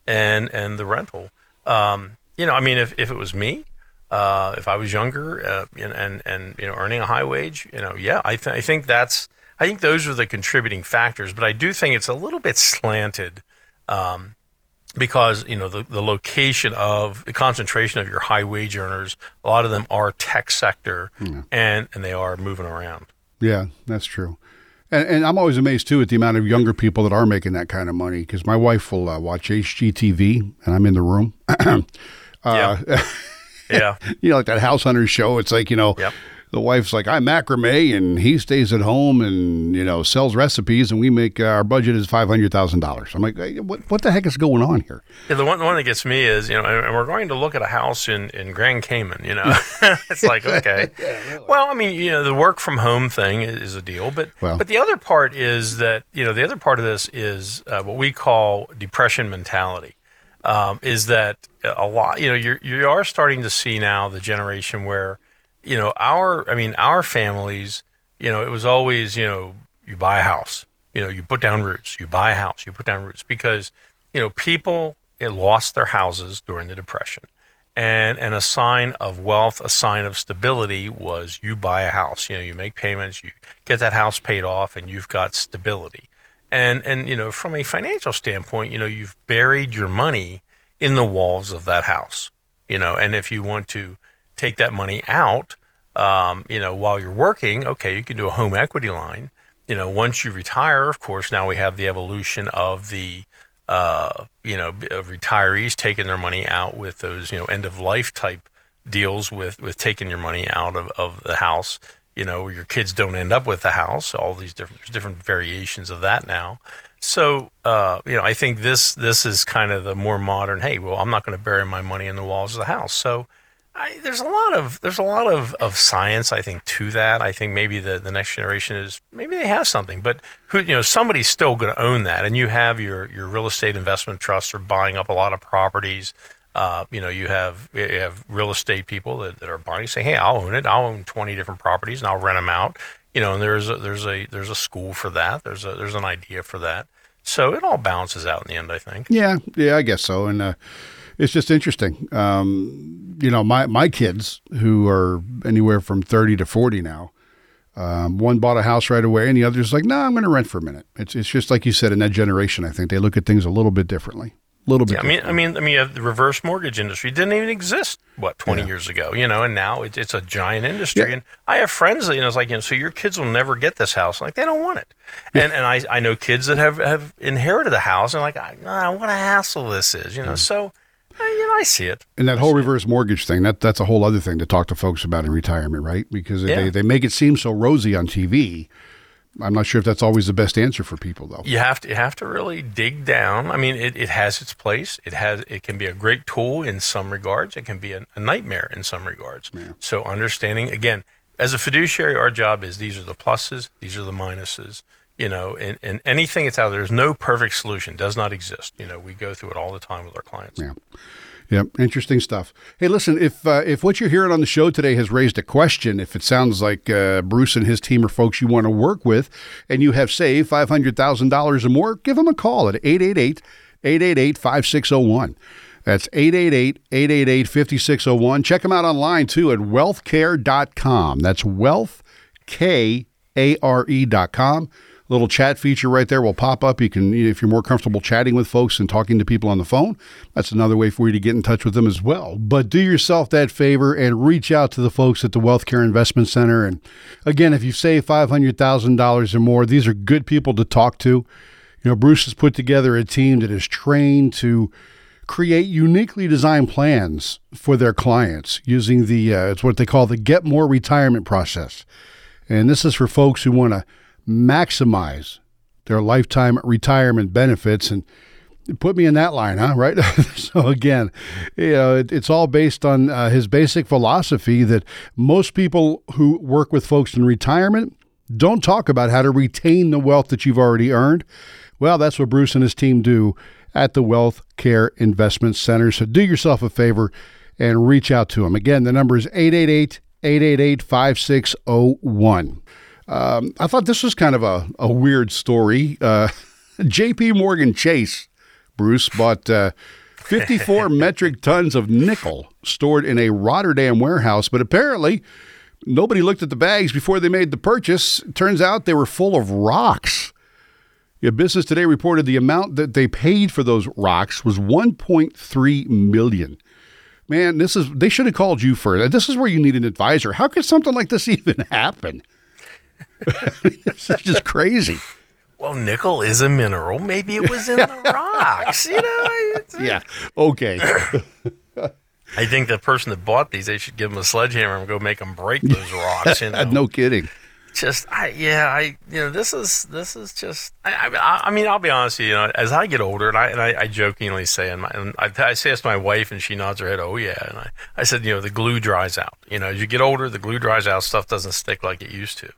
S3: and and the rental. Um, you know, I mean, if if it was me, uh, if I was younger uh, and, and and you know earning a high wage, you know, yeah, I th- I think that's I think those are the contributing factors. But I do think it's a little bit slanted. Um, because you know the, the location of the concentration of your high wage earners, a lot of them are tech sector, and and they are moving around.
S2: Yeah, that's true. And, and I'm always amazed too at the amount of younger people that are making that kind of money because my wife will uh, watch HGTV and I'm in the room. uh,
S3: Yeah,
S2: you know, like that House Hunters show. It's like, you know,
S3: Yep.
S2: the wife's like, I'm macrame and he stays at home and, you know, sells recipes and we make uh, our budget is $500,000. I'm like, "Hey, what, what the heck is going on here?
S3: Yeah, the one the one that gets me is you know, and we're going to look at a house in in Grand Cayman. You know, it's like okay, well, I mean, you know, the work from home thing is, is a deal, but
S2: Well-
S3: but the other part is that you know the other part of this is uh, what we call depression mentality. Um, is that a lot? You know, you're you are starting to see now the generation where you know our I mean our families. You know, it was always you know you buy a house. You know, you put down roots. You buy a house. You put down roots because you know people it lost their houses during the depression and and a sign of wealth a sign of stability was you buy a house you know you make payments you get that house paid off and you've got stability And and you know, from a financial standpoint, you know, you've buried your money in the walls of that house. You know, and if you want to take that money out, um, you know, while you're working, okay, you can do a home equity line. You know, once you retire, of course, now we have the evolution of the uh, you know, of retirees taking their money out with those, you know, end of life type deals with, with taking your money out of, of the house, you know, your kids don't end up with the house, all these different, different variations of that now. So, uh, you know, I think this, this is kind of the more modern, hey, well, I'm not going to bury my money in the walls of the house. So, I, there's a lot of there's a lot of, of science I think to that. I think maybe the, the next generation is maybe they have something, but who you know somebody's still going to own that, and you have your your real estate investment trusts are buying up a lot of properties. Uh, you know, you have you have real estate people that, that are buying, say, hey, I'll own it. I'll own 20 different properties and I'll rent them out. You know, and there's a, there's a there's a school for that. There's a there's an idea for that. So it all balances out in the end, I think.
S2: Yeah, yeah, I guess so. And uh, it's just interesting. Um, you know, my my kids who are anywhere from thirty to forty now. Um, one bought a house right away, and the other's like, "No, nah, I'm going to rent for a minute." It's it's just like you said in that generation. I think they look at things a little bit differently. Little bit.
S3: Yeah, I mean, I mean, I mean, the reverse mortgage industry didn't even exist what 20
S2: Yeah.
S3: years ago, you know, and now it, it's a giant industry.
S2: Yeah.
S3: And I have friends that you know, it's like, you know, so your kids will never get this house. Like they don't want it. And and I I know kids that have have inherited a house and like, ah, what a hassle this is, you know. So, you know, I see it.
S2: And that whole reverse mortgage thing, that that's a whole other thing to talk to folks about in retirement, right? Because they, they make it seem so rosy on TV. I'm not sure if that's always the best answer for people, though.
S3: you have to you have to really dig down. I mean, it, it has its place. It has it can be a great tool in some regards. It can be a, a nightmare in some regards. So understanding again, as a fiduciary, our job is these are the pluses, these are the minuses. You know, and, and anything that's out there, there's no perfect solution. Does not exist. You know, we go through it all the time with our clients.
S2: Yeah. Yep, interesting stuff. Hey, listen, if uh, if what you're hearing on the show today has raised a question, if it sounds like uh, Bruce and his team are folks you want to work with, and you have saved five hundred thousand dollars or more, give them a call at 888-888-5601. That's 888-888-5601. Check them out online too at wealthkare.com. That's wealthkare.com. Little chat feature right there will pop up. You can, if you're more comfortable chatting with folks and talking to people on the phone, that's another way for you to get in touch with them as well. But do yourself that favor and reach out to the folks at the Wealthcare Investment Center. And again, if you save $500,000 or more, these are good people to talk to. You know, Bruce has put together a team that is trained to create uniquely designed plans for their clients using the, uh, it's what they call the Get More Retirement process. And this is for folks who want to maximize their lifetime retirement benefits. And put me in that line, huh? Right. so again, you know, it, it's all based on uh, his basic philosophy that most people who work with folks in retirement don't talk about how to retain the wealth that you've already earned. Well, that's what Bruce and his team do at the Wealth Care Investment Center. So do yourself a favor and reach out to them. Again, the number is 888 888 5601. Um, I thought this was kind of a, a weird story. Uh, JP Morgan Chase, Bruce, bought uh, 54 metric tons of nickel stored in a Rotterdam warehouse, but apparently nobody looked at the bags before they made the purchase. Turns out they were full of rocks. Yeah, Business Today reported the amount that they paid for those rocks was 1.3 million. Man, this is they should have called you first. This is where you need an advisor. How could something like this even happen? this is just crazy.
S3: Well, nickel is a mineral. Maybe it was in the rocks. You know,
S2: Yeah. Okay.
S3: I think the person that bought these, they should give them a sledgehammer and go make them break those rocks. You know,
S2: no kidding.
S3: just I yeah I you know this is this is just I I, I mean I'll be honest with you, you know as I get older and I and I, I jokingly say and, my, and I, I say this to my wife and she nods her head oh yeah and I, I said you know the glue dries out you know as you get older the glue dries out stuff doesn't stick like it used to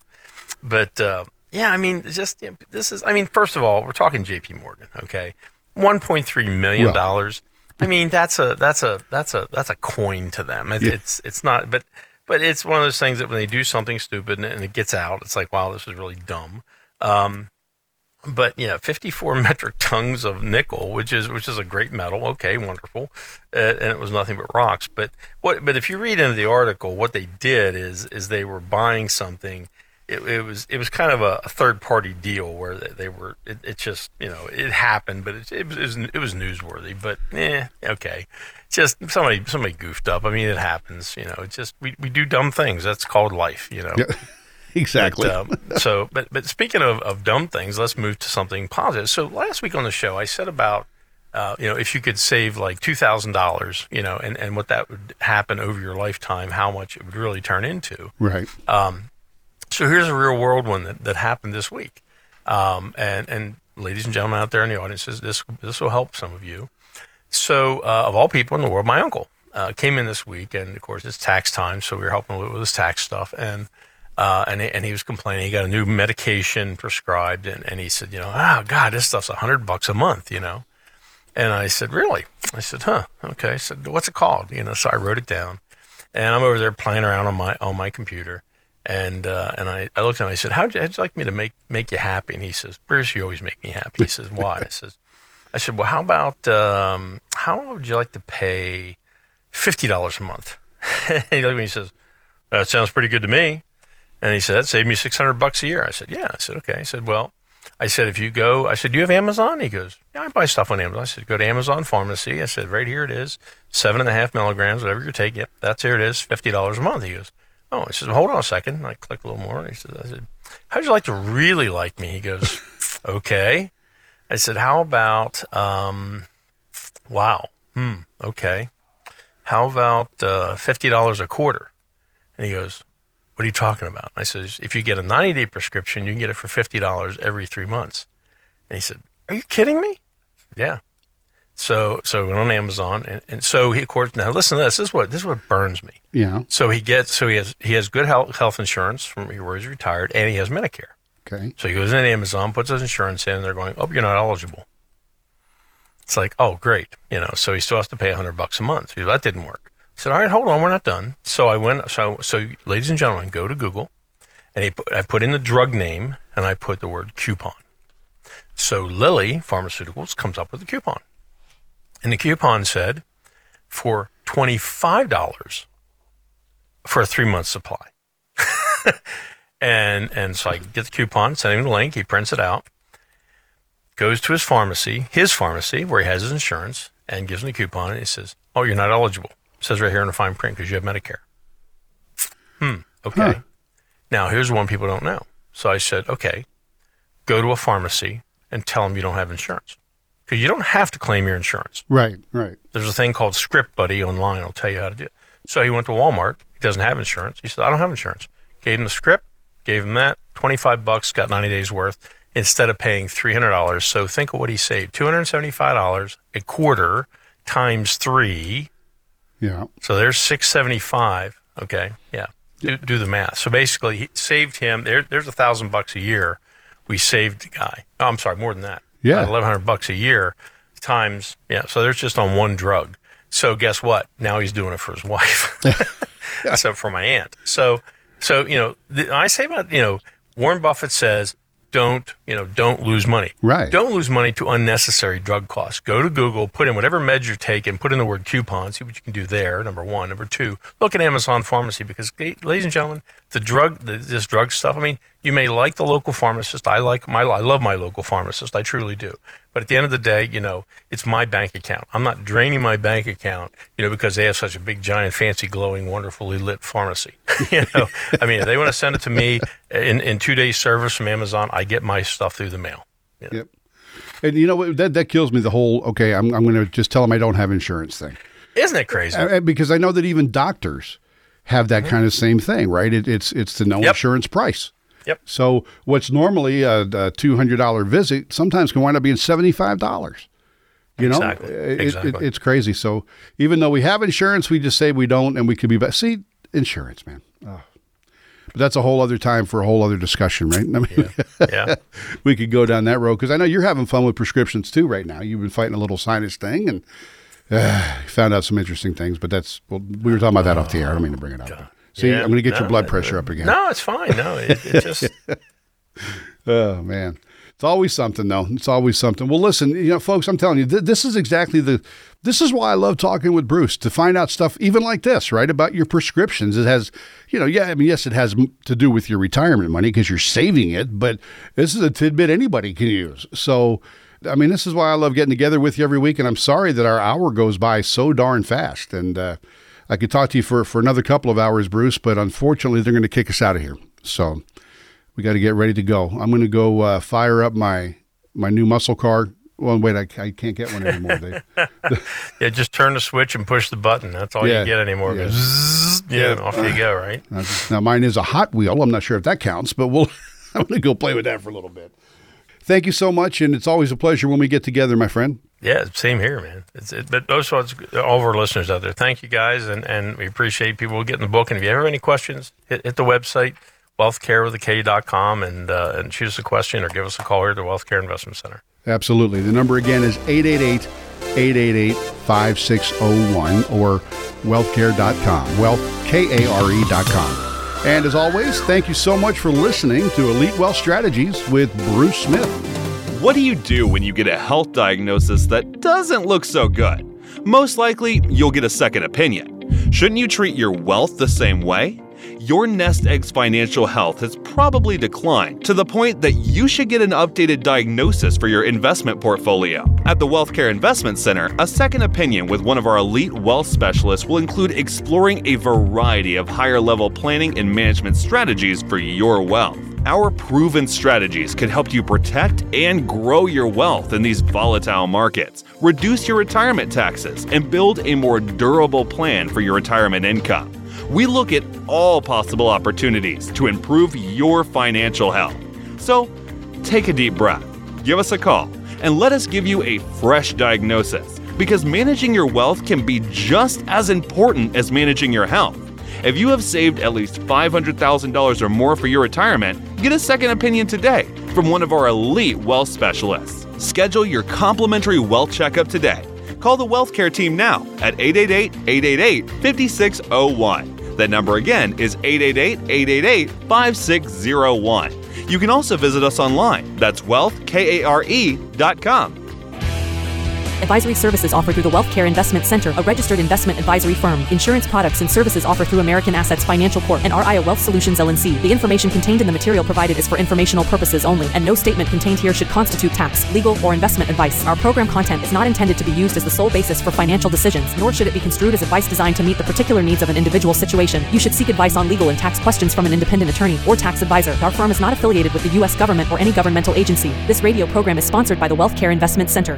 S3: but uh, yeah I mean just you know, this is I mean first of all we're talking J.P. Morgan okay 1.3 million
S2: Well.
S3: dollars I mean that's a that's a that's a that's a coin to them it,
S2: Yeah.
S3: it's it's not but but it's one of those things that when they do something stupid and, and it gets out, it's like, wow, this is really dumb. Um, but yeah, 54 metric tons of nickel, which is which is a great metal. Okay, wonderful, uh, and it was nothing but rocks. But what? But if you read into the article, what they did is is they were buying something it, it was it was kind of a, a third party deal where they, they were it, it just you know it happened, but it, it was it was it was newsworthy. But eh, okay, just somebody somebody goofed up. I mean, it happens. You know, it's just we, we do dumb things. That's called life. You know.
S2: Yeah, exactly.
S3: But, um, so, but but speaking of, of dumb things, let's move to something positive. So last week on the show, I said about uh, you know if you could save like two thousand dollars, you know, and, and what that would happen over your lifetime, how much it would really turn into.
S2: right.
S3: So here's a real world one that, that happened this week, um, and and ladies and gentlemen out there in the audiences, this this will help some of you. So uh, of all people in the world, my uncle uh, came in this week, and of course it's tax time, so we were helping with his tax stuff, and uh, and he, and he was complaining. He got a new medication prescribed, and, and he said, you know, oh God, this stuff's a hundred bucks a month, you know. And I said, really? I said, huh, okay. I said, what's it called? You know, so I wrote it down, and I'm over there playing around on my on my computer. And uh, and I, I looked at him. I said, "How'd you, how'd you like me to make make you happy?" And he says, "Bruce, you always make me happy." He says, "Why?" I says, "I said, well, how about um, how would you like to pay fifty dollars a month?" he looked at me. He says, "That sounds pretty good to me." And he said, "That saved me six hundred bucks a year." I said, "Yeah." I said, "Okay." I said, "Well." I said, if you go, I said, do you have Amazon? He goes, yeah, I buy stuff on Amazon. I said, go to Amazon Pharmacy. I said, right here it is, seven and a half milligrams, whatever you take. Yep, that's here it is, $50 a month. He goes, oh, I said, well, hold on a second. And I click a little more. And he said, I said, how'd you like to really like me? He goes, okay. I said, how about, um, wow, hmm, okay. How about uh, $50 a quarter? And he goes, what are you talking about? I says, if you get a 90 day prescription, you can get it for $50 every three months. And he said, are you kidding me? Yeah. So, so went on Amazon and, and so he, of course, now listen to this. This is what, this is what burns me.
S2: Yeah.
S3: So he gets, so he has, he has good health, health insurance from where he's retired and he has Medicare.
S2: Okay.
S3: So he goes in Amazon, puts his insurance in, and they're going, "Oh, you're not eligible." It's like, "Oh, great," you know. So he still has to pay a hundred bucks a month. He goes, that didn't work. I said, "All right, hold on, we're not done." So I went. So, so, ladies and gentlemen, go to Google, and he put, I put in the drug name, and I put the word coupon. So Lilly Pharmaceuticals comes up with a coupon, and the coupon said, for twenty five dollars for a three month supply. And and so I get the coupon, send him the link, he prints it out, goes to his pharmacy, his pharmacy, where he has his insurance, and gives him the coupon, and he says, Oh, you're not eligible. It says right here in the fine print because you have Medicare. Hmm. Okay.
S2: Huh.
S3: Now here's one people don't know. So I said, Okay, go to a pharmacy and tell them you don't have insurance. Because you don't have to claim your insurance.
S2: Right. Right.
S3: There's a thing called Script Buddy online. I'll tell you how to do it. So he went to Walmart. He doesn't have insurance. He said, I don't have insurance. Gave him the script, gave him that, 25 bucks, got 90 days worth instead of paying $300. So think of what he saved $275 a quarter times three.
S2: Yeah.
S3: So there's 675. Okay. Yeah. Do, do the math. So basically, he saved him. There, there's a thousand bucks a year. We saved the guy. Oh, I'm sorry, more than that.
S2: Yeah.
S3: 1100 bucks a year times. Yeah. So there's just on one drug. So guess what? Now he's doing it for his wife. except for my aunt. So, so, you know, the, I say about, you know, Warren Buffett says, don't, you know, don't lose money.
S2: Right.
S3: Don't lose money to unnecessary drug costs. Go to Google, put in whatever meds you're taking, put in the word coupon, see what you can do there. Number one. Number two, look at Amazon Pharmacy because, ladies and gentlemen, the drug, the, this drug stuff. I mean, you may like the local pharmacist. I like my, I love my local pharmacist. I truly do. But at the end of the day, you know, it's my bank account. I'm not draining my bank account, you know, because they have such a big, giant, fancy, glowing, wonderfully lit pharmacy. you know, I mean, if they want to send it to me in, in two days service from Amazon, I get my stuff through the mail.
S2: Yep. And you know what? That that kills me. The whole okay. I'm I'm going to just tell them I don't have insurance thing.
S3: Isn't it crazy?
S2: Uh, because I know that even doctors have that kind of same thing, right? It, it's it's the no
S3: Mm-hmm. Yep.
S2: insurance price.
S3: Yep.
S2: So what's normally a, a two hundred dollar visit sometimes can wind up being seventy five dollars. You know,
S3: Exactly.
S2: It- it- it's crazy. So even though we have insurance, we just say we don't, and we could be better. See, insurance, man. Oh. But that's a whole other time for a whole other discussion, right? I mean,
S3: yeah.
S2: we could go down that road because I know you're having fun with prescriptions too right now. You've been fighting a little sinus thing and uh, found out some interesting things. But that's well, we were talking about that off the air. I don't mean to bring it up. See,
S3: Yeah.
S2: I'm going to get your blood pressure up again.
S3: No, it's fine. No, it, it just
S2: Oh man. It's always something, though. It's always something. Well, listen, you know, folks, I'm telling you, th- this is exactly the. This is why I love talking with Bruce to find out stuff, even like this, right? About your prescriptions. It has, you know, yeah, I mean, yes, it has to do with your retirement money because you're saving it, but this is a tidbit anybody can use. So, I mean, this is why I love getting together with you every week. And I'm sorry that our hour goes by so darn fast. And uh, I could talk to you for, for another couple of hours, Bruce, but unfortunately, they're going to kick us out of here. So we got to get ready to go. I'm going to go uh, fire up my my new muscle car. Well, wait, I, I can't get one anymore. They,
S3: Yeah, just turn the switch and push the button. That's all
S2: Yeah,
S3: you get anymore.
S2: yeah.
S3: Zzz, yeah, and off you go, right?
S2: now, mine is a Hot Wheel. I'm not sure if that counts, but we'll. I'm going to go play with that for a little bit. Thank you so much, and it's always a pleasure when we get together, my friend.
S3: Yeah, same here, man. It's, it, but those are all of our listeners out there. Thank you guys, and, and we appreciate people getting the book. And if you have any questions, hit, hit the website wealthcarewithak.com and uh, and shoot a question or give us a call here at the Wealthcare Investment Center.
S2: Absolutely. The number again is 888 888 5601 or wealthcare.com. Wealthkare.com. And as always, thank you so much for listening to Elite Wealth Strategies with Bruce Smith.
S5: What do you do when you get a health diagnosis that doesn't look so good? Most likely, you'll get a second opinion. Shouldn't you treat your wealth the same way? Your nest egg's financial health has probably declined to the point that you should get an updated diagnosis for your investment portfolio. At the Wealthcare Investment Center, a second opinion with one of our elite wealth specialists will include exploring a variety of higher level planning and management strategies for your wealth. Our proven strategies can help you protect and grow your wealth in these volatile markets, reduce your retirement taxes, and build a more durable plan for your retirement income. We look at all possible opportunities to improve your financial health. So, take a deep breath, give us a call, and let us give you a fresh diagnosis because managing your wealth can be just as important as managing your health. If you have saved at least $500,000 or more for your retirement, get a second opinion today from one of our elite wealth specialists. Schedule your complimentary wealth checkup today. Call the Wealth Care team now at 888 888 5601. That number again is 888 888 5601. You can also visit us online. That's wealthkare.com.
S7: Advisory services offered through the Wealthcare Investment Center, a registered investment advisory firm. Insurance products and services offered through American Assets Financial Corp. and RIA Wealth Solutions LLC. The information contained in the material provided is for informational purposes only, and no statement contained here should constitute tax, legal, or investment advice. Our program content is not intended to be used as the sole basis for financial decisions, nor should it be construed as advice designed to meet the particular needs of an individual situation. You should seek advice on legal and tax questions from an independent attorney or tax advisor. Our firm is not affiliated with the U.S. government or any governmental agency. This radio program is sponsored by the Wealthcare Investment Center.